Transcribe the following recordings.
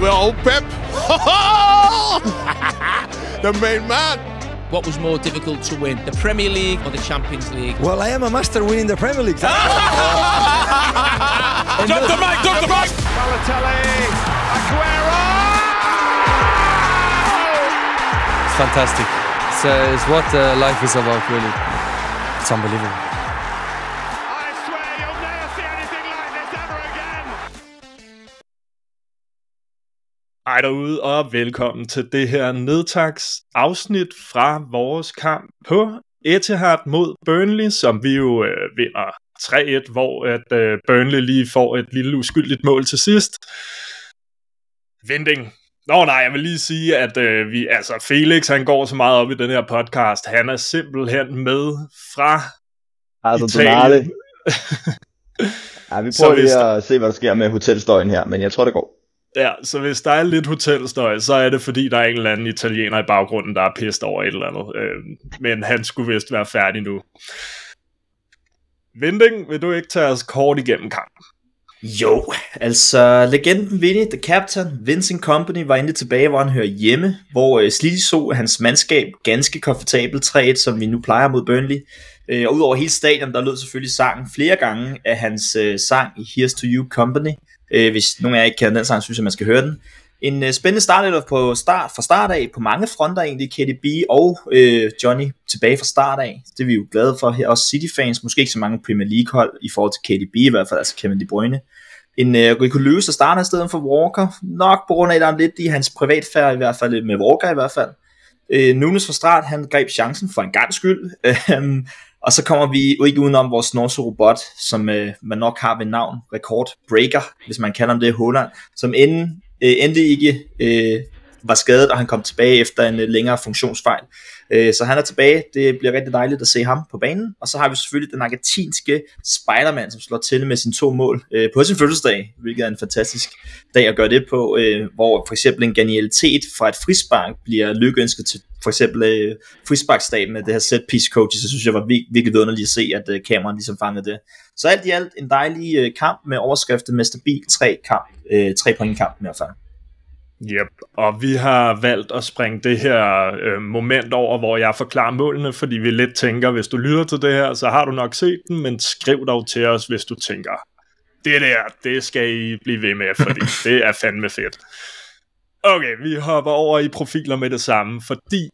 with old Pep. the main man. What was more difficult to win, the Premier League or the Champions League? Well, I am a master winning the Premier League. Drop the mic, drop the mic. Balotelli, Aguero! It's fantastic. It's, uh, it's what uh, life is about, really. It's unbelievable. Hej derude, og velkommen til det her nedtags afsnit fra vores kamp på Etihad mod Burnley, som vi jo øh, vinder 3-1, hvor at øh, Burnley lige får et lille uskyldigt mål til sidst. Vending. Nå nej, jeg vil lige sige, at øh, vi, altså Felix, han går så meget op i den her podcast. Han er simpelthen med fra Altså, Italien. Ja, vi Så prøver hvis lige at se, hvad der sker med hotelstøjen her, men jeg tror, det går. Ja, så hvis der er lidt hotelstøj, så er det fordi, der er en eller anden italiener i baggrunden, der er pist over et eller andet. Øh, men han skulle vist være færdig nu. Vinding, vil du ikke tage os kort igennem kampen? Jo, altså legenden Vinny, the captain, Vincent Company var endelig tilbage, hvor han hører hjemme, hvor øh, Sliddy så hans mandskab ganske komfortabelt 3-1, som vi nu plejer mod Burnley. Øh, og udover hele stadion, der lød selvfølgelig sangen flere gange af hans øh, sang i Here's to You Company. Øh, hvis nogen af jer ikke kender den sang, synes jeg, man skal høre den. En øh, spændende start på start, fra start af, på mange fronter egentlig, KDB og øh, Johnny tilbage fra start af. Det er vi jo glade for her, også City-fans, måske ikke så mange Premier League-hold i forhold til KDB i hvert fald, altså Kevin De Bruyne. En øh, Rico Lewis, der starter i stedet for Walker, nok på grund af, at der er lidt i hans privatfærd, i hvert fald øh, med Walker i hvert fald. Øh, Nunes fra start, han greb chancen for en gang skyld. Øhm, og så kommer vi jo ikke udenom vores norske robot, som øh, man nok har ved navn, Record Breaker, hvis man kalder ham det, Holland, som inden, øh, endelig ikke øh, var skadet, og han kom tilbage efter en øh, længere funktionsfejl. Øh, så han er tilbage, det bliver rigtig dejligt at se ham på banen, og så har vi selvfølgelig den argentinske Spider-Man, som slår til med sine to mål øh, på sin fødselsdag, hvilket er en fantastisk dag at gøre det på, øh, hvor for eksempel en genialitet fra et frispark bliver lykkeønsket til for eksempel øh, frisparkstaben med det her set piece coach, så synes jeg var vir- virkelig vidunderligt at se, at øh, kameraet ligesom fangede det. Så alt i alt en dejlig øh, kamp med overskriften med stabil 3 kamp, øh, 3 point kamp i hvert fald. Yep, og vi har valgt at springe det her øh, moment over, hvor jeg forklarer målene, fordi vi lidt tænker, hvis du lytter til det her, så har du nok set den, men skriv dog til os, hvis du tænker, det der, det skal I blive ved med, fordi det er fandme fedt. Okay, vi hopper over i profiler med det samme, fordi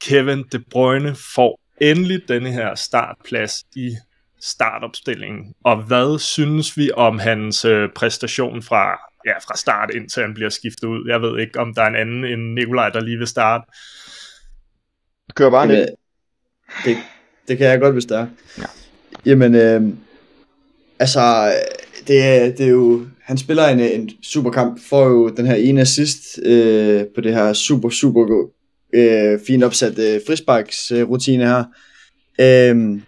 Kevin De Bruyne får endelig denne her startplads i startopstillingen. Og hvad synes vi om hans øh, præstation fra, ja, fra start indtil han bliver skiftet ud? Jeg ved ikke, om der er en anden end Nikolaj, der lige vil starte. Kør bare ned. Jamen, det, det kan jeg godt, hvis det er. Ja. Jamen, øh, altså, det, er- det er jo, han spiller en, en superkamp, får jo den her ene assist øh, på det her super, super øh, fint opsat øh, frisparksrutine her. Øh,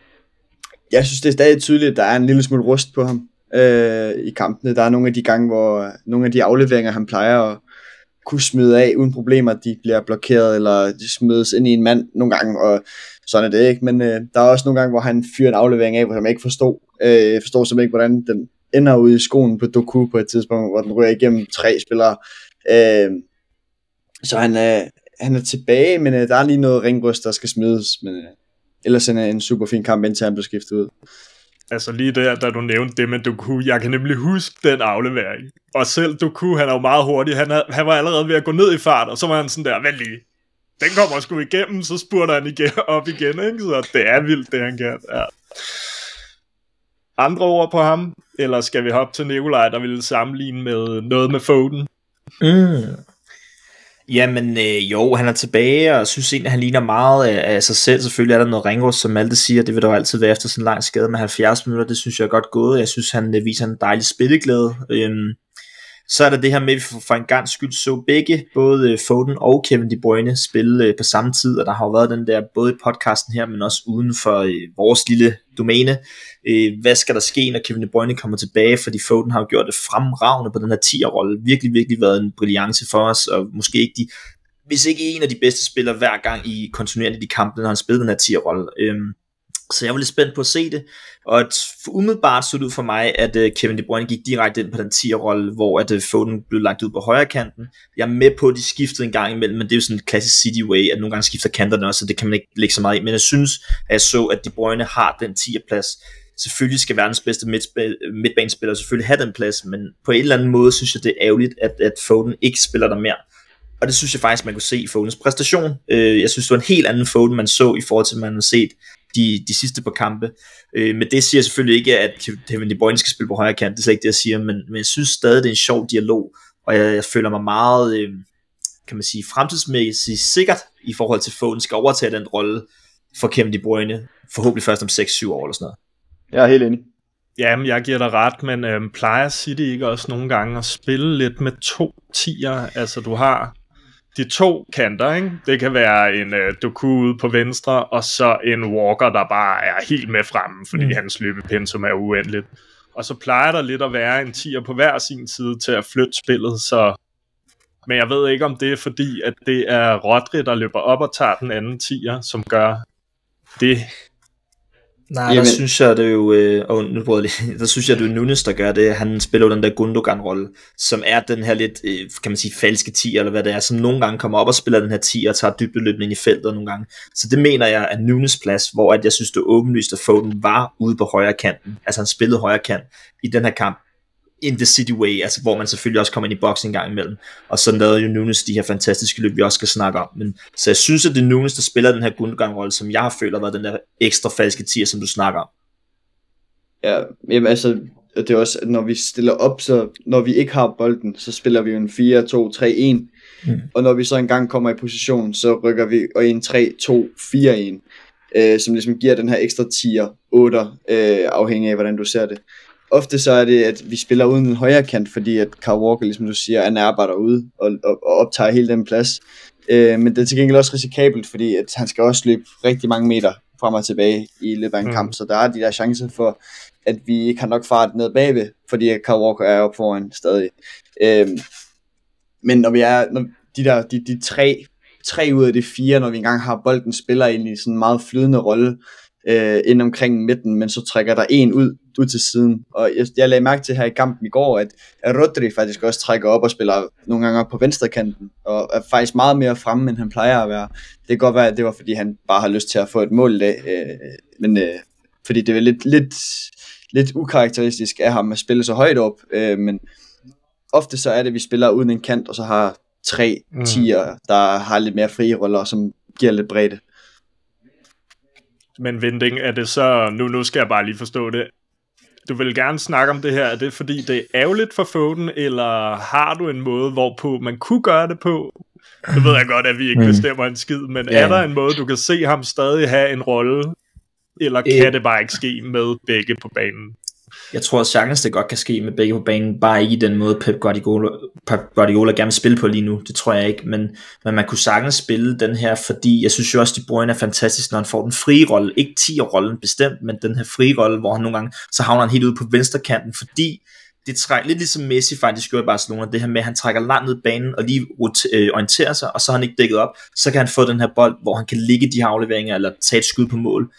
jeg synes, det er stadig tydeligt, at der er en lille smule rust på ham øh, i kampene. Der er nogle af de gange, hvor nogle af de afleveringer, han plejer at kunne smide af uden problemer, de bliver blokeret, eller de smides ind i en mand nogle gange, og sådan er det ikke. Men øh, der er også nogle gange, hvor han fyrer en aflevering af, hvor man ikke forstår, Øh, forstår simpelthen ikke, hvordan den ender ude i skoen på Doku på et tidspunkt, hvor den ryger igennem tre spillere. Øh, så han øh, han er tilbage, men øh, der er lige noget ringrust, der skal smides. Men øh, ellers er øh, en super fin kamp, indtil han blev skiftet ud. Altså lige der, da du nævnte det med Doku, jeg kan nemlig huske den aflevering. Og selv Doku, han er jo meget hurtig, han, havde, han var allerede ved at gå ned i fart, og så var han sådan der, vent lige, den kommer sgu igennem, så spurgte han igen, op igen, ikke? Så det er vildt, det han kan. Ja. Andre ord på ham? Eller skal vi hoppe til Nikolaj, der ville sammenligne med noget med Foden? Mm. Jamen øh, jo, han er tilbage, og synes egentlig, at han ligner meget af, af sig selv. Selvfølgelig er der noget Ringo, som Malte siger, det vil der altid være efter sådan en lang skade med 70 minutter. Det synes jeg er godt gået. Jeg synes, han øh, viser en dejlig spilleglæde. Øhm, så er der det her med, at vi for, en gang skyld så begge, både øh, Foden og Kevin De Bruyne, spille øh, på samme tid, og der har jo været den der, både i podcasten her, men også uden for øh, vores lille domæne. Hvad skal der ske, når Kevin De Bruyne kommer tilbage, fordi Foden har jo gjort det fremragende på den her 10'er-rolle. Virkelig, virkelig været en brillance for os, og måske ikke de, hvis ikke en af de bedste spillere hver gang i kontinuerligt i kampen, når han spiller den her 10'er-rolle. Øhm, så jeg var lidt spændt på at se det, og at umiddelbart så det ud for mig, at uh, Kevin De Bruyne gik direkte ind på den 10'er-rolle, hvor at uh, Foden blev lagt ud på højre kanten. Jeg er med på, at de skiftede en gang imellem, men det er jo sådan en klassisk City way, at nogle gange skifter kanterne også, så det kan man ikke lægge så meget i. Men jeg synes, at jeg så, at De Bruyne har den 10'er-plads. Selvfølgelig skal verdens bedste øh, midtbanespiller selvfølgelig have den plads, men på en eller anden måde synes jeg, det er ærgerligt, at, at Foden ikke spiller der mere. Og det synes jeg faktisk, man kunne se i Fodens præstation. Jeg synes, det var en helt anden Foden, man så i forhold til, man har set de, de sidste par kampe. Øh, men det siger selvfølgelig ikke, at Kevin De Bruyne skal spille på højre kant, det er slet ikke det, jeg siger, men, men jeg synes stadig, det er en sjov dialog, og jeg, jeg føler mig meget, øh, kan man sige, fremtidsmæssigt sikkert i forhold til, at Foden skal overtage den rolle for Kevin De Bruyne, forhåbentlig først om 6-7 år eller sådan noget. Jeg er helt enig. Jamen, jeg giver dig ret, men øhm, plejer City ikke også nogle gange at spille lidt med to tier? Altså, du har de to kanter, ikke? Det kan være en uh, Doku ude på venstre, og så en Walker, der bare er helt med fremme, fordi mm. hans løbepensum er uendeligt. Og så plejer der lidt at være en tier på hver sin side til at flytte spillet, så... Men jeg ved ikke, om det er fordi, at det er Rodri, der løber op og tager den anden tier, som gør det. Nej, Jamen. der synes jeg, det er jo, øh, oh, nu prøver jeg lige, der synes jeg, det er Nunes, der gør det. Han spiller jo den der Gundogan-rolle, som er den her lidt, øh, kan man sige, falske 10, eller hvad det er, som nogle gange kommer op og spiller den her 10, og tager dybdeløbning i feltet nogle gange. Så det mener jeg er Nunes plads, hvor at jeg synes, det er åbenlyst, at Foden var ude på højre kanten. Altså han spillede højre kant i den her kamp, in the city way, altså hvor man selvfølgelig også kommer ind i boxing en gang imellem. Og så lavede jo Nunes de her fantastiske løb, vi også skal snakke om. Men, så jeg synes, at det er Nunes, der spiller den her Gundogan-rolle, som jeg har følt har været den der ekstra falske tier, som du snakker om. Ja, jamen altså, det er også, at når vi stiller op, så når vi ikke har bolden, så spiller vi jo en 4-2-3-1. Mm. Og når vi så engang kommer i position, så rykker vi og en 3-2-4-1, øh, som ligesom giver den her ekstra tier 8, øh, afhængig af hvordan du ser det ofte så er det, at vi spiller uden en højre kant, fordi at Carl Walker, ligesom du siger, er nærbar derude og, og, og optager hele den plads. Øh, men det er til gengæld også risikabelt, fordi at han skal også løbe rigtig mange meter frem og tilbage i løbet af en mm. kamp, så der er de der chancer for, at vi ikke har nok fart ned bagved, fordi at Carl Walker er oppe foran stadig. Øh, men når vi er, når de der, de, de tre, tre ud af de fire, når vi engang har bolden, spiller i sådan en meget flydende rolle, øh, ind omkring midten, men så trækker der en ud, ud til siden. Og jeg, jeg lagde mærke til her i kampen i går, at, at Rodri faktisk også trækker op og spiller nogle gange op på venstre kanten, og er faktisk meget mere fremme, end han plejer at være. Det kan godt være, at det var, fordi han bare har lyst til at få et mål i dag, øh, men øh, fordi det er lidt, lidt, lidt ukarakteristisk af ham at spille så højt op, øh, men ofte så er det, at vi spiller uden en kant, og så har tre mm. tiger, der har lidt mere frie roller, som giver lidt bredde. Men Vinding, er det så, nu, nu skal jeg bare lige forstå det, du vil gerne snakke om det her, er det fordi det er ærgerligt for Foden, eller har du en måde, hvorpå man kunne gøre det på? Nu ved jeg godt, at vi ikke mm. bestemmer en skid, men ja. er der en måde, du kan se ham stadig have en rolle, eller kan øh. det bare ikke ske med begge på banen? Jeg tror sagtens, det godt kan ske med begge på banen, bare ikke i den måde Pep Guardiola, Pep Guardiola gerne vil spille på lige nu, det tror jeg ikke, men, men man kunne sagtens spille den her, fordi jeg synes jo også, at De Bruyne er fantastisk, når han får den frie rolle, ikke 10-rollen bestemt, men den her frie rolle, hvor han nogle gange, så havner han helt ude på venstre kanten, fordi det trækker lidt ligesom Messi faktisk gjorde i Barcelona, det her med, at han trækker langt ned banen og lige øh, orienterer sig, og så har han ikke dækket op, så kan han få den her bold, hvor han kan ligge de her afleveringer, eller tage et skud på mål,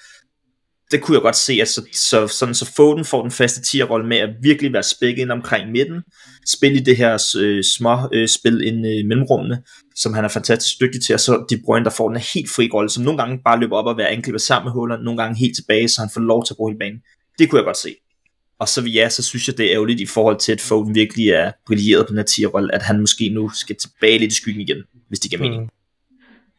det kunne jeg godt se, at så, så, sådan, så Foden får den faste tierrolle med at virkelig være spækket ind omkring midten, spille i det her øh, små øh, spil ind øh, i øh, mellemrummene, som han er fantastisk dygtig til, og så De Bruyne, der får den helt fri rolle, som nogle gange bare løber op og være angriber sammen med huller, nogle gange helt tilbage, så han får lov til at bruge hele banen. Det kunne jeg godt se. Og så ja, så synes jeg, det er ærgerligt i forhold til, at Foden virkelig er brilleret på den her tierrolle, at han måske nu skal tilbage lidt i skyggen igen, hvis det giver mening. Mm.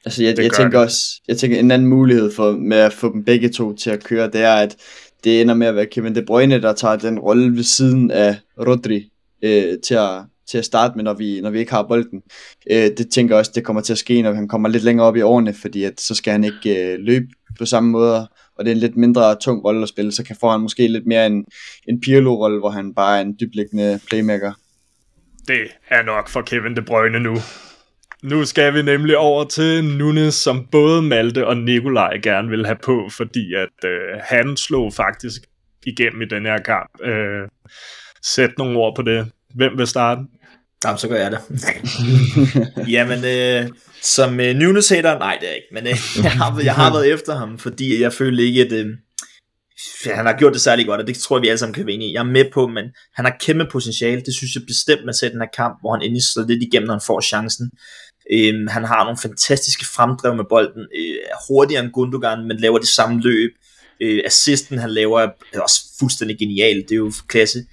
Altså jeg, jeg tænker det. også, jeg tænker en anden mulighed for med at få dem begge to til at køre, det er at det ender med at være Kevin De Bruyne, der tager den rolle ved siden af Rodri øh, til, at, til at starte med, når vi, når vi ikke har bolden. Øh, det tænker jeg også, det kommer til at ske, når han kommer lidt længere op i årene, fordi at, så skal han ikke øh, løbe på samme måde, og det er en lidt mindre tung rolle at spille, så kan få han måske lidt mere en, en Pirlo-rolle, hvor han bare er en dyblæggende playmaker. Det er nok for Kevin De Bruyne nu. Nu skal vi nemlig over til Nunes, som både Malte og Nikolaj gerne vil have på, fordi at øh, han slog faktisk igennem i den her kamp. Øh, sæt nogle ord på det. Hvem vil starte? Jamen, så gør jeg det. Jamen, øh, som øh, Nunes hater, nej det er ikke, men øh, jeg, har, jeg har været efter ham, fordi jeg føler ikke, at, øh, han har gjort det særlig godt, og det tror jeg, vi alle sammen kan være enige i. Jeg er med på, men han har kæmpe potentiale. Det synes jeg bestemt, man ser den her kamp, hvor han endelig slår lidt igennem, når han får chancen. Øhm, han har nogle fantastiske fremdrev med bolden, øh, er hurtigere end Gundogan, men laver det samme løb. Øh, assisten, han laver, er også fuldstændig genial. Det er jo klasse.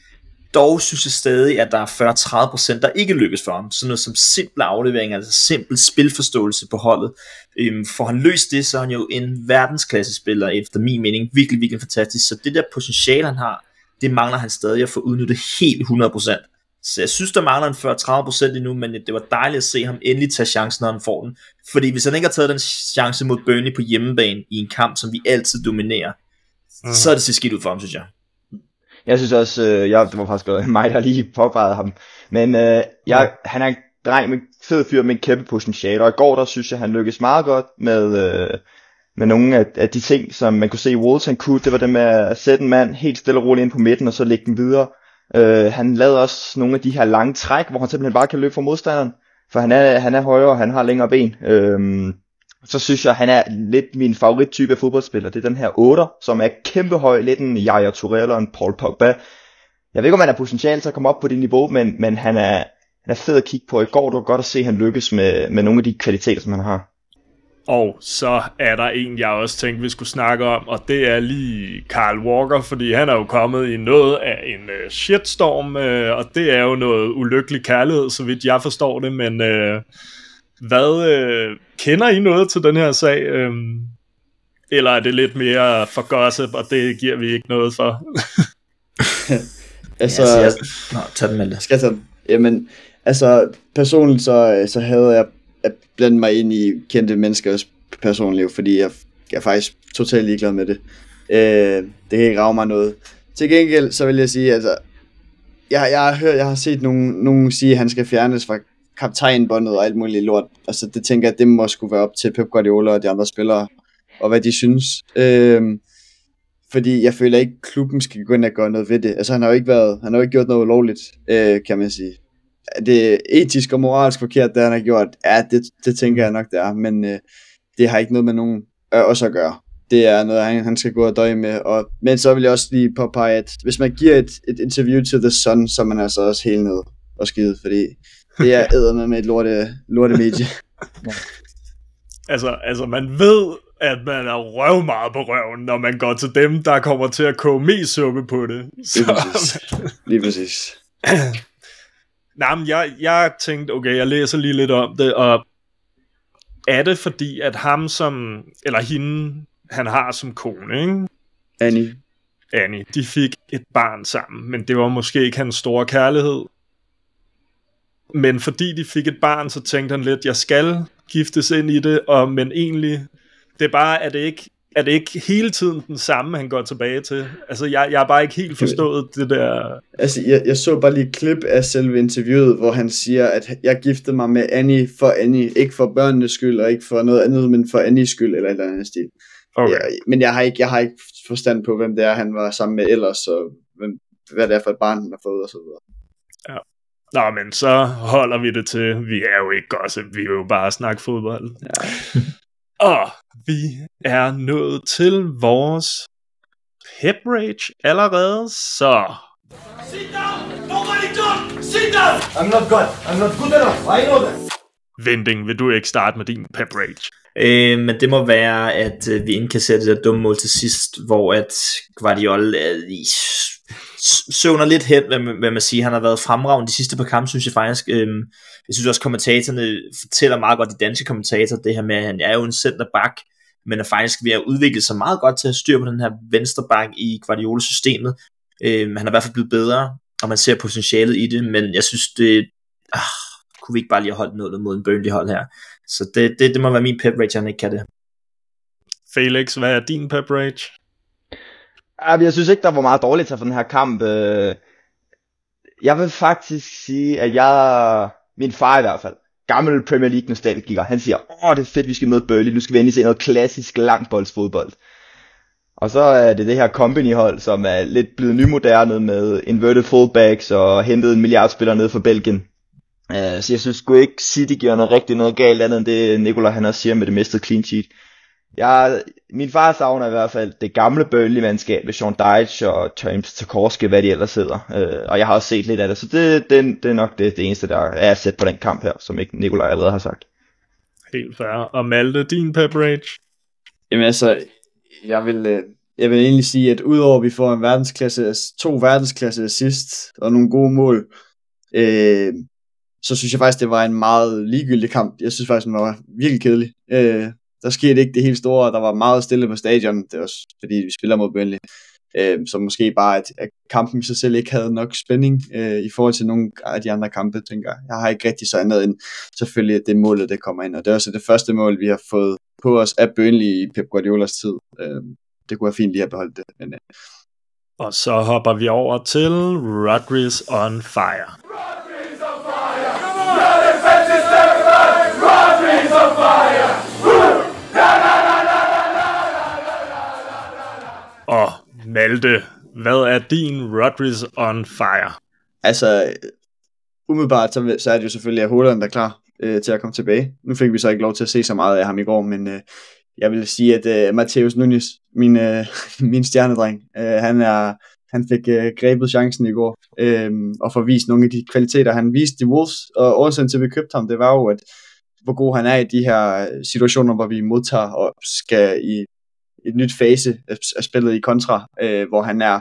Dog synes jeg stadig, at der er 40-30%, der ikke lykkes for ham. Sådan noget som simple afleveringer, altså simpel spilforståelse på holdet. Øhm, for han løst det, så er han jo en verdensklasse spiller, efter min mening. Virkelig, virkelig fantastisk. Så det der potentiale, han har, det mangler han stadig at få udnyttet helt 100%. Så jeg synes, der mangler en 40-30% endnu, men det var dejligt at se ham endelig tage chancen, når han får den. Fordi hvis han ikke har taget den chance mod Burnley på hjemmebane i en kamp, som vi altid dominerer, mm. så er det set skidt ud for ham, synes jeg. Jeg synes også, øh, jeg, det var faktisk mig, der lige påpegede ham. Men øh, jeg, ja. han er en dreng med fed fyr med en kæmpe potentiale, og i går der synes jeg, han lykkedes meget godt med, øh, med nogle af, af de ting, som man kunne se i Wolves han kunne. Det var det med at sætte en mand helt stille og roligt ind på midten, og så lægge den videre. Øh, han lavede også nogle af de her lange træk, hvor han simpelthen bare kan løbe fra modstanderen. For han er, han er højere, og han har længere ben. Øh, så synes jeg, han er lidt min favorittype af fodboldspiller. Det er den her 8'er, som er kæmpe høj, lidt en Yaya Touré eller en Paul Pogba. Jeg ved ikke, om han er potentiale til at komme op på det niveau, men, men han, er, han er fed at kigge på. I går det var godt at se, at han lykkes med, med nogle af de kvaliteter, som han har. Og så er der en, jeg også tænkte, vi skulle snakke om, og det er lige Carl Walker, fordi han er jo kommet i noget af en uh, shitstorm, uh, og det er jo noget ulykkelig kærlighed, så vidt jeg forstår det, men uh, hvad øh, kender I noget til den her sag? Øhm, eller er det lidt mere for gossip, og det giver vi ikke noget for? altså, ja, jeg... Nå, tag den med det. Skal jeg tage den? Jamen, altså, personligt så, så havde jeg at blande mig ind i kendte menneskers personliv, fordi jeg, jeg er faktisk totalt ligeglad med det. Øh, det kan ikke rave mig noget. Til gengæld, så vil jeg sige, altså, jeg, jeg har hørt, jeg har set nogen, nogen sige, at han skal fjernes fra kaptajnbåndet og alt muligt lort. Altså det tænker jeg, det må skulle være op til Pep Guardiola og de andre spillere, og hvad de synes. Øh, fordi jeg føler ikke, at klubben skal gå ind og gøre noget ved det. Altså han har jo ikke, været, han har jo ikke gjort noget ulovligt, øh, kan man sige. Det er etisk og moralsk forkert, det han har gjort. Ja, det, det tænker jeg nok, det er. Men øh, det har ikke noget med nogen øh, også at gøre. Det er noget, han, han skal gå og døje med. Og, men så vil jeg også lige påpege, at hvis man giver et, et interview til The Sun, så er man altså også helt ned og skide, fordi det er æder med et lorte, lorte medie. altså, altså, man ved, at man er røv meget på røven, når man går til dem, der kommer til at koge mest suppe på det. Så, Lige præcis. Lige præcis. Nej, men jeg, jeg tænkte, okay, jeg læser lige lidt om det, og er det fordi, at ham som, eller hende, han har som kone, ikke? Annie. Annie, de fik et barn sammen, men det var måske ikke hans store kærlighed, men fordi de fik et barn, så tænkte han lidt, jeg skal giftes ind i det, og, men egentlig, det er bare, er det ikke, er det ikke hele tiden den samme, han går tilbage til? Altså, jeg, jeg har bare ikke helt forstået det der... Altså, jeg, jeg så bare lige et klip af selve interviewet, hvor han siger, at jeg giftede mig med Annie for Annie, ikke for børnenes skyld, og ikke for noget andet, men for Annies skyld, eller et eller andet stil. Okay. Jeg, men jeg har, ikke, jeg har ikke forstand på, hvem det er, han var sammen med ellers, og hvem, hvad det er for et barn, han har fået, og så videre. Ja. Nå, men så holder vi det til, vi er jo ikke gossip, vi vil jo bare snakke fodbold. Ja. og vi er nået til vores pep rage allerede, så... Sit down! Nobody talk! Sit down! I'm not good. I'm not good enough. I know that. Vending, vil du ikke starte med din pep rage? Øh, men det må være, at øh, vi indkasserer det der dumme mål til sidst, hvor at Guardiola øh, søvner lidt hen, hvad, hvad man siger. Han har været fremragende de sidste par kampe, synes jeg faktisk. Øhm, jeg synes også, kommentatorerne fortæller meget godt, de danske kommentatorer, det her med, at han er jo en centerback, men er faktisk ved at udvikle sig meget godt til at styre på den her venstre back i Guardiola-systemet. Øhm, han er i hvert fald blevet bedre, og man ser potentialet i det, men jeg synes, det... Ah, kunne vi ikke bare lige have holdt noget mod en Burnley-hold her? Så det, det, det må være min pep rage, han ikke kan det. Felix, hvad er din pep rage? Jeg synes ikke, der var meget dårligt til for den her kamp. Øh. Jeg vil faktisk sige, at jeg, min far i hvert fald, gammel Premier League nostalgiker, han siger, åh, det er fedt, vi skal møde Burnley, nu skal vi endelig se noget klassisk langboldsfodbold. Og så er det det her company-hold, som er lidt blevet nymoderne med inverted fullbacks og hentet en milliardspiller ned fra Belgien. Øh, så jeg synes sgu ikke, City gjorde noget rigtig noget galt andet end det Nicola han også siger med det mistede clean sheet jeg, min far savner i hvert fald det gamle Burnley-mandskab med Sean Dyche og James Tarkovsky, hvad de ellers hedder. Øh, og jeg har også set lidt af det, så det, det, det er nok det, det eneste, der er sæt på den kamp her, som ikke Nikolaj allerede har sagt. Helt fair. Og Malte, din pep rage? Jamen altså, jeg vil, øh, jeg vil egentlig sige, at udover at vi får en verdensklasse, to verdensklasse assist og nogle gode mål, øh, så synes jeg faktisk, det var en meget ligegyldig kamp. Jeg synes faktisk, den var virkelig kedelig. Øh, der skete ikke det helt store, og der var meget stille på stadion. Det var fordi, vi spiller mod Burnley. Øh, så måske bare, at, at kampen i sig selv ikke havde nok spænding øh, i forhold til nogle af de andre kampe, tænker jeg. Jeg har ikke rigtig så andet end selvfølgelig, at det målet, det kommer ind. Og det er også det første mål, vi har fået på os af Burnley i Pep Guardiolas tid. Øh, det kunne være fint lige at beholde det. Men, øh. Og så hopper vi over til Rodgers on Fire. Rodgers on fire! Your defense is terrified! Rodgers on fire! Og Malte, hvad er din Rodgers on Fire? Altså, umiddelbart så, så er det jo selvfølgelig, at Holland er klar øh, til at komme tilbage. Nu fik vi så ikke lov til at se så meget af ham i går, men øh, jeg vil sige, at øh, Matheus Nunes, min, øh, min stjernedreng, øh, han, er, han fik øh, grebet chancen i går, øh, og får vist nogle af de kvaliteter, han viste i Wolves, og årsagen til, at vi købte ham, det var jo, at hvor god han er i de her øh, situationer, hvor vi modtager og skal i et nyt fase af spillet i kontra, øh, hvor han er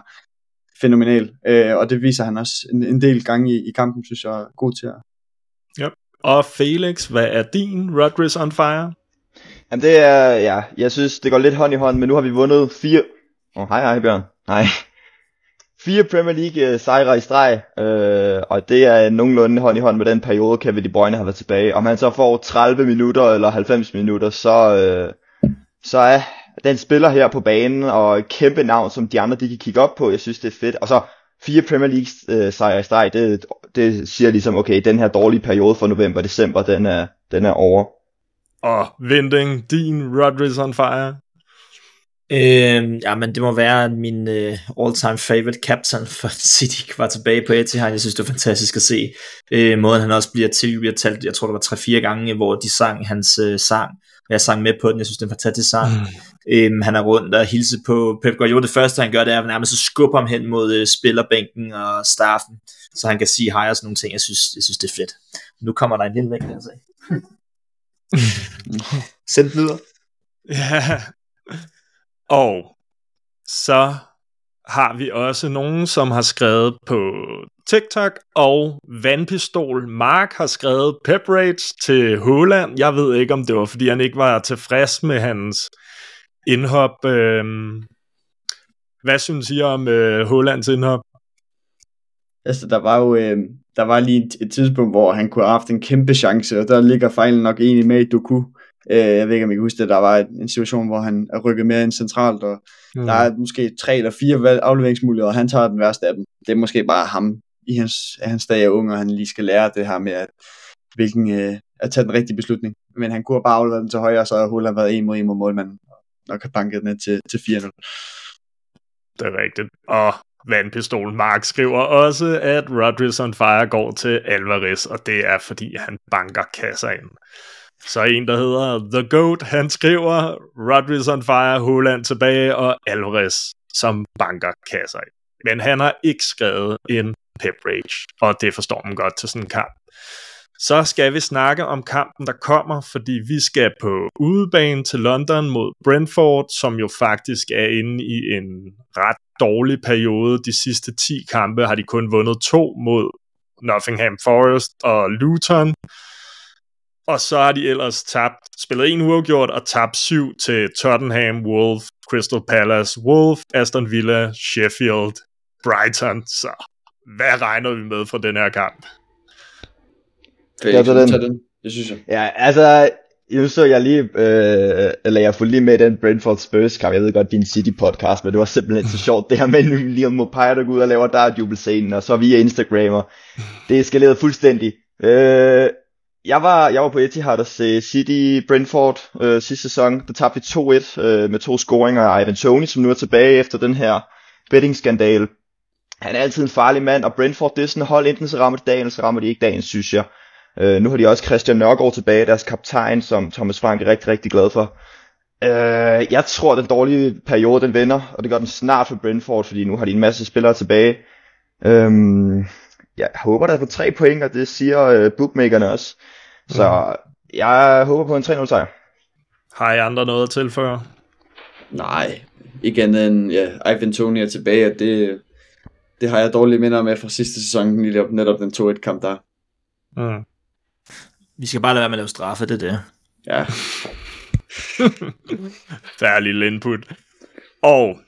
fænomenal, øh, og det viser han også en, en del gange i, i kampen, synes jeg er god til at. Yep. Og Felix, hvad er din Rodgers on fire? Jamen det er, ja, jeg synes, det går lidt hånd i hånd, men nu har vi vundet fire... Åh, oh, hej hej Bjørn. Hej. Fire Premier League uh, sejre i streg, øh, og det er nogenlunde hånd i hånd med den periode, Kevin De Bruyne har været tilbage. Om han så får 30 minutter eller 90 minutter, så, øh, så er den spiller her på banen, og et kæmpe navn, som de andre de kan kigge op på. Jeg synes, det er fedt. Og så fire Premier League øh, sejre i streg, det, det siger ligesom, okay, den her dårlige periode fra november december, den er, den er over. Og Vinding, din Rodgers on fire? Øh, ja, men det må være min uh, all-time favorite captain for City var tilbage på Etihad. Jeg synes, det var fantastisk at se øh, måden, han også bliver til. Vi har talt, jeg tror, det var 3-4 gange, hvor de sang hans uh, sang, og jeg sang med på den. Jeg synes, det er en fantastisk sang. Mm. Øh, han er rundt og hilse på Pep Guardiola. Det første, han gør, det er at nærmest så skubber ham hen mod uh, spillerbænken og staffen, så han kan sige hej og sådan nogle ting. Jeg synes, jeg synes det er fedt. Nu kommer der en lille væk, altså. Send den videre. Ja. Og så har vi også nogen, som har skrevet på TikTok, og Vandpistol Mark har skrevet pep rates til Holland. Jeg ved ikke, om det var, fordi han ikke var tilfreds med hans indhop. Øhm, hvad synes I om øh, Hollands indhop? Altså, der var jo øh, der var lige et, et tidspunkt, hvor han kunne have haft en kæmpe chance, og der ligger fejlen nok egentlig med i Doku. Øh, jeg ved ikke, om I kan huske det, der var en situation, hvor han er rykket mere ind centralt, og mm. der er måske tre eller fire afleveringsmuligheder, og han tager den værste af dem. Det er måske bare ham i hans, hans dag er ung, og han lige skal lære det her med, at, hvilken, øh, at tage den rigtige beslutning. Men han kunne have bare afleveret den til højre, så havde Holland været en mod en mod målmanden, og kan banke den ned til, til 4-0. Det er rigtigt. Og Vandpistol Mark skriver også, at Rodgers on Fire går til Alvarez, og det er fordi, han banker kasser ind. Så en, der hedder The Goat, han skriver Rodgers on Fire, Holland tilbage og Alvarez, som banker kasser. Men han har ikke skrevet en pep rage, og det forstår man godt til sådan en kamp. Så skal vi snakke om kampen, der kommer, fordi vi skal på udebane til London mod Brentford, som jo faktisk er inde i en ret dårlig periode. De sidste 10 kampe har de kun vundet to mod Nottingham Forest og Luton. Og så har de ellers tabt, spillet en uafgjort og tabt syv til Tottenham, Wolf, Crystal Palace, Wolf, Aston Villa, Sheffield, Brighton. Så hvad regner vi med fra den her kamp? Felix, ja, den. den. Det synes jeg. Ja, altså, nu så jeg lige, øh, eller jeg fulgte lige med den Brentford Spurs kamp, jeg ved godt, din City podcast, men det var simpelthen så sjovt, det her med Liam Mopai, der går ud og laver der jubelscenen, og så via Instagrammer. Det eskalerer fuldstændig. Øh, jeg var, jeg var på Etihad og se City Brentford øh, sidste sæson. Der tabte vi 2-1 øh, med to scoringer af Ivan Tony, som nu er tilbage efter den her bettingskandale. Han er altid en farlig mand, og Brentford, det er sådan hold, enten så rammer de dagen, eller så rammer de ikke dagen, synes jeg. Øh, nu har de også Christian Nørgaard tilbage, deres kaptajn, som Thomas Frank er rigtig, rigtig glad for. Øh, jeg tror, den dårlige periode, den vender, og det gør den snart for Brentford, fordi nu har de en masse spillere tilbage. Øhm, jeg håber, der er på tre point, og det siger øh, bookmakerne også. Så jeg håber på en 3-0 sejr. Har I andre noget at tilføje? Nej, ikke andet end, ja, Ivan Tony er tilbage, og det, det har jeg dårlige minder med fra sidste sæson, netop, netop den 2-1 kamp der. Mm. Vi skal bare lade være med at lave straffe, det er det. Ja, Færdig lille input. Og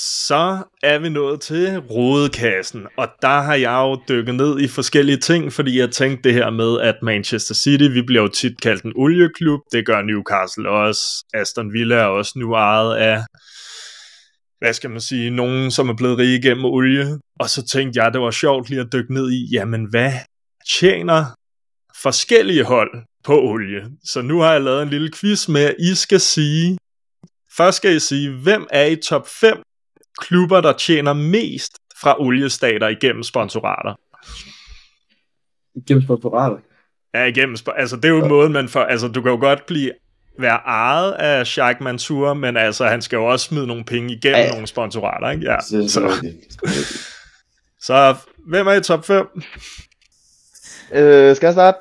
så er vi nået til rodekassen, og der har jeg jo dykket ned i forskellige ting, fordi jeg tænkte det her med, at Manchester City, vi bliver jo tit kaldt en olieklub, det gør Newcastle også, Aston Villa er også nu ejet af, hvad skal man sige, nogen, som er blevet rige gennem olie, og så tænkte jeg, det var sjovt lige at dykke ned i, jamen hvad tjener forskellige hold på olie? Så nu har jeg lavet en lille quiz med, at I skal sige, først skal I sige, hvem er i top 5 klubber, der tjener mest fra oliestater igennem sponsorater. Igennem sponsorater? Ja, igennem Altså, det er jo ja. måden, man får... Altså, du kan jo godt blive være ejet af Sheikh Mansour, men altså, han skal jo også smide nogle penge igennem ja. nogle sponsorater, ikke? Ja. Det så, så, hvem er i top 5? Øh, skal jeg starte?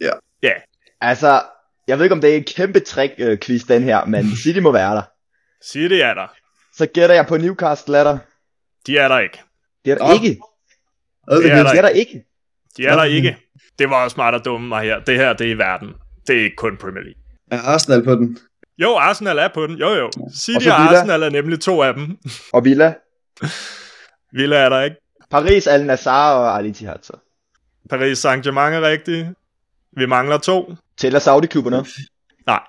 Ja. Ja. Altså, jeg ved ikke, om det er et kæmpe trick-quiz, den her, men City må være der. City er der. Så gætter jeg på Newcastle er der. De er der ikke. Det er der Nå. ikke. Det er der Det er der ikke. De er der ikke. Det var også smart at dumme mig her. Det her, det er i verden. Det er ikke kun Premier League. Er Arsenal på den? Jo, Arsenal er på den. Jo, jo. Og City så og Villa. Arsenal er nemlig to af dem. Og Villa. Villa er der ikke. Paris, Al Nassr og Al Ittihad. Så. Paris Saint-Germain er rigtigt. Vi mangler to. Tæller Saudi-klubberne. Nej.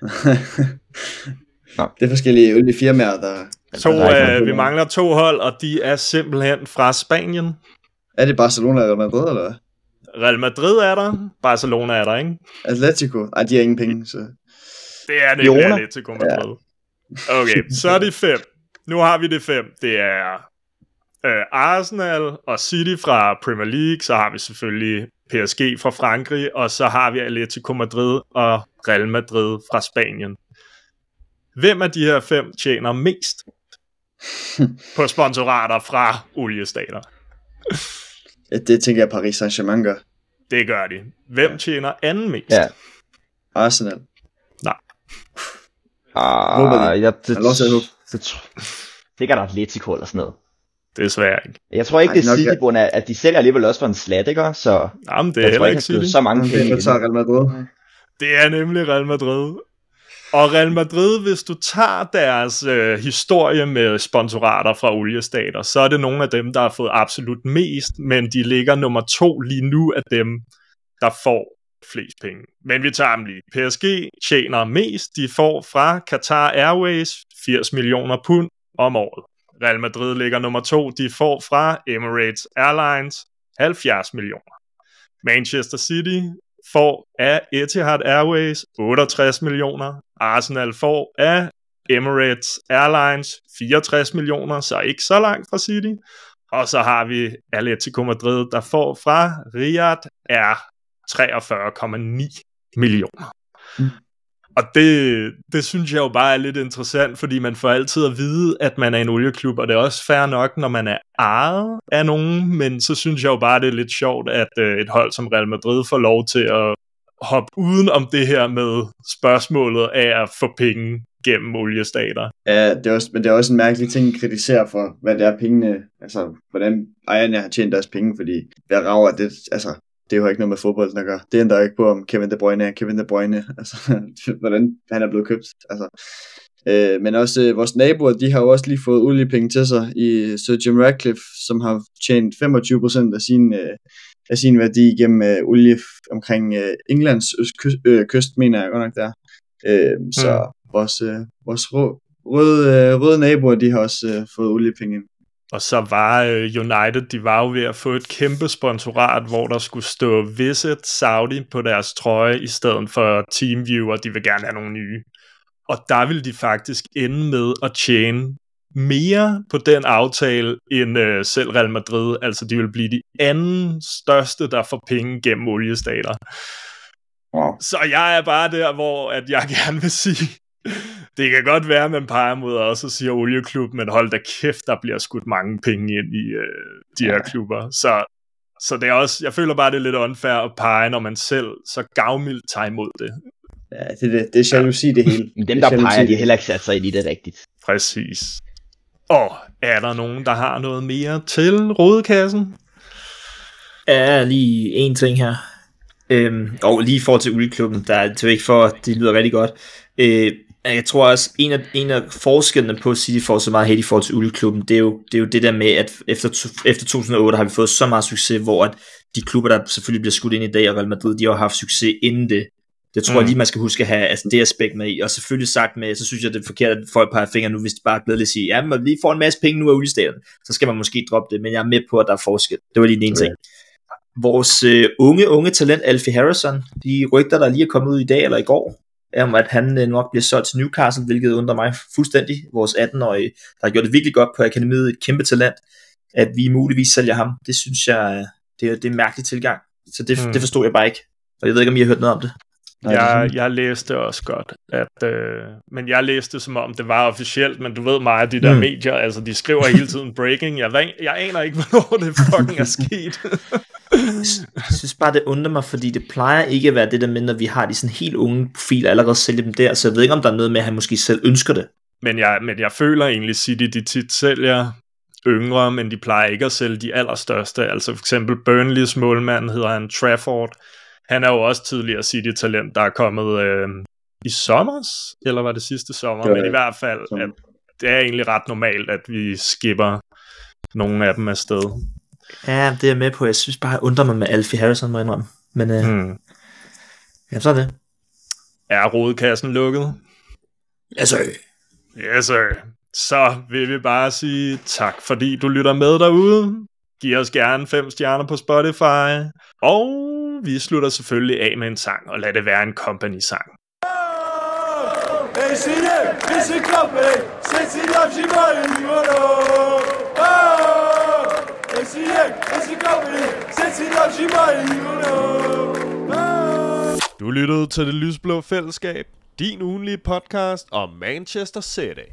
Det er forskellige oliefirmaer, der... To, der er ikke øh, vi mangler to hold, og de er simpelthen fra Spanien. Er det Barcelona eller Madrid, eller hvad? Real Madrid er der. Barcelona er der, ikke? Atletico? Ej, de har ingen penge, så... Det er nemlig Girona. Atletico Madrid. Okay, så er det fem. Nu har vi det fem. Det er øh, Arsenal og City fra Premier League. Så har vi selvfølgelig PSG fra Frankrig. Og så har vi Atletico Madrid og Real Madrid fra Spanien. Hvem af de her fem tjener mest på sponsorater fra oliestater? Ja, det tænker jeg, Paris Saint-Germain gør. Det gør de. Hvem tjener anden mest? Ja. Arsenal. Håber Ah, jeg, det, det, tr- det kan der Atletico eller sådan noget. Desværre ikke. Jeg tror ikke, Ej, det er nok, City, ja. af, at de sælger alligevel også for en slat, ikke? Så Jamen, det er jeg tror heller ikke, ikke City. så mange penge. Det. Real Madrid. Det er nemlig Real Madrid. Og Real Madrid, hvis du tager deres øh, historie med sponsorater fra oliestater, så er det nogle af dem, der har fået absolut mest, men de ligger nummer to lige nu af dem, der får flest penge. Men vi tager dem lige. PSG tjener mest. De får fra Qatar Airways 80 millioner pund om året. Real Madrid ligger nummer to. De får fra Emirates Airlines 70 millioner. Manchester City får af Etihad Airways 68 millioner. Arsenal får af Emirates Airlines 64 millioner, så ikke så langt fra City. Og så har vi Atletico Madrid, der får fra Riyadh er 43,9 millioner. Mm. Og det, det synes jeg jo bare er lidt interessant, fordi man får altid at vide, at man er en olieklub, og det er også fair nok, når man er ejet af nogen, men så synes jeg jo bare, det er lidt sjovt, at øh, et hold som Real Madrid får lov til at hoppe uden om det her med spørgsmålet af at få penge gennem oliestater. Ja, det er også, men det er også en mærkelig ting at kritisere for, hvad det er pengene, altså hvordan ejerne har tjent deres penge, fordi hvad rager det, altså det er jo ikke noget med fodbolden at gøre. Det ændrer ikke på, om Kevin De Bruyne er Kevin De Bruyne, altså hvordan han er blevet købt, altså. Øh, men også øh, vores naboer, de har jo også lige fået oliepenge til sig i Sir Jim Ratcliffe, som har tjent 25% af sin, øh, af sin værdi gennem øh, olie omkring øh, Englands østkyst, øh, kyst, mener jeg godt nok der. Øh, så Hmm. vores, øh, vores røde, røde, øh, røde naboer, de har også øh, fået oliepenge ind. Og så var øh, United, de var jo ved at få et kæmpe sponsorat, hvor der skulle stå Visit Saudi på deres trøje, i stedet for TeamViewer, de vil gerne have nogle nye. Og der vil de faktisk ende med at tjene mere på den aftale end øh, selv Real Madrid. Altså de vil blive de anden største, der får penge gennem oliestater. Wow. Så jeg er bare der, hvor at jeg gerne vil sige, det kan godt være, at man peger mod os og siger olieklub, men hold da kæft, der bliver skudt mange penge ind i øh, de her klubber. Så, så det er også, jeg føler bare, det er lidt unfair at pege, når man selv så gavmildt tager imod det. Ja, det, er det, det er jalousi det hele. Men dem, Det er der jalousi. peger, de har heller ikke sat sig ind i det rigtigt. Præcis. Og er der nogen, der har noget mere til rodekassen? er lige en ting her. Øhm, og lige i forhold til Ulleklubben, der er det er ikke for, at det lyder rigtig godt. Øh, jeg tror også, en af, en af forskellene på City får så meget hate i forhold til Ulleklubben, det er jo det, er jo det der med, at efter, to- efter 2008 har vi fået så meget succes, hvor at de klubber, der selvfølgelig bliver skudt ind i dag, og Real Madrid, de har haft succes inden det. Det tror mm. jeg lige, man skal huske at have altså det aspekt med i. Og selvfølgelig sagt med, så synes jeg, det er forkert, at folk peger fingre nu, hvis de bare glædeligt siger, ja, men vi får en masse penge nu af udstaterne. Så skal man måske droppe det, men jeg er med på, at der er forskel. Det var lige den ene ting. Vores øh, unge, unge talent, Alfie Harrison, de rygter, der lige er kommet ud i dag eller i går, om, at han øh, nok bliver solgt til Newcastle, hvilket undrer mig fuldstændig. Vores 18-årige, der har gjort det virkelig godt på akademiet, et kæmpe talent, at vi muligvis sælger ham. Det synes jeg, øh, det er, det er en mærkelig tilgang. Så det, Mm. mm. det forstod jeg bare ikke. Og jeg ved ikke, om I har hørt noget om det. Nej, Jeg, jeg læste også godt, at, øh, men jeg læste det, som om det var officielt, men du ved af de der mm. Medier, altså de skriver hele tiden breaking, jeg, jeg aner ikke, hvornår det fucking er sket. Jeg synes bare, det undrer mig, fordi det plejer ikke at være det der med, når vi har de sådan helt unge profiler, allerede sælge dem der, så jeg ved ikke, om der er noget med, at han måske selv ønsker det. men, jeg, men jeg føler egentlig, City de tit sælger yngre, men de plejer ikke at sælge de allerstørste, altså for eksempel Burnleys målmand hedder han Trafford, han er jo også tidligere City-talent, der er kommet øh, i sommers, eller var det sidste sommer, var men i hvert fald, Sommer. at det er egentlig ret normalt, at vi skipper nogle af dem afsted. Ja, det er jeg med på. Jeg synes bare, jeg undrer mig med Alfie Harrison, må jeg indrømme. Men øh, hmm. Ja, så er det. Er rodekassen lukket? Altså, Yes, sir. Så vil vi bare sige tak, fordi du lytter med derude. Giv os gerne fem stjerner på Spotify. Og vi slutter selvfølgelig af med en sang, og lad det være en company-sang. Hey, City, it's a company. City loves you more than you know. Oh, hey, City, it's a company. City loves you more than you Du lyttede til Det Lysblå Fællesskab, din ugenlige podcast om Manchester City.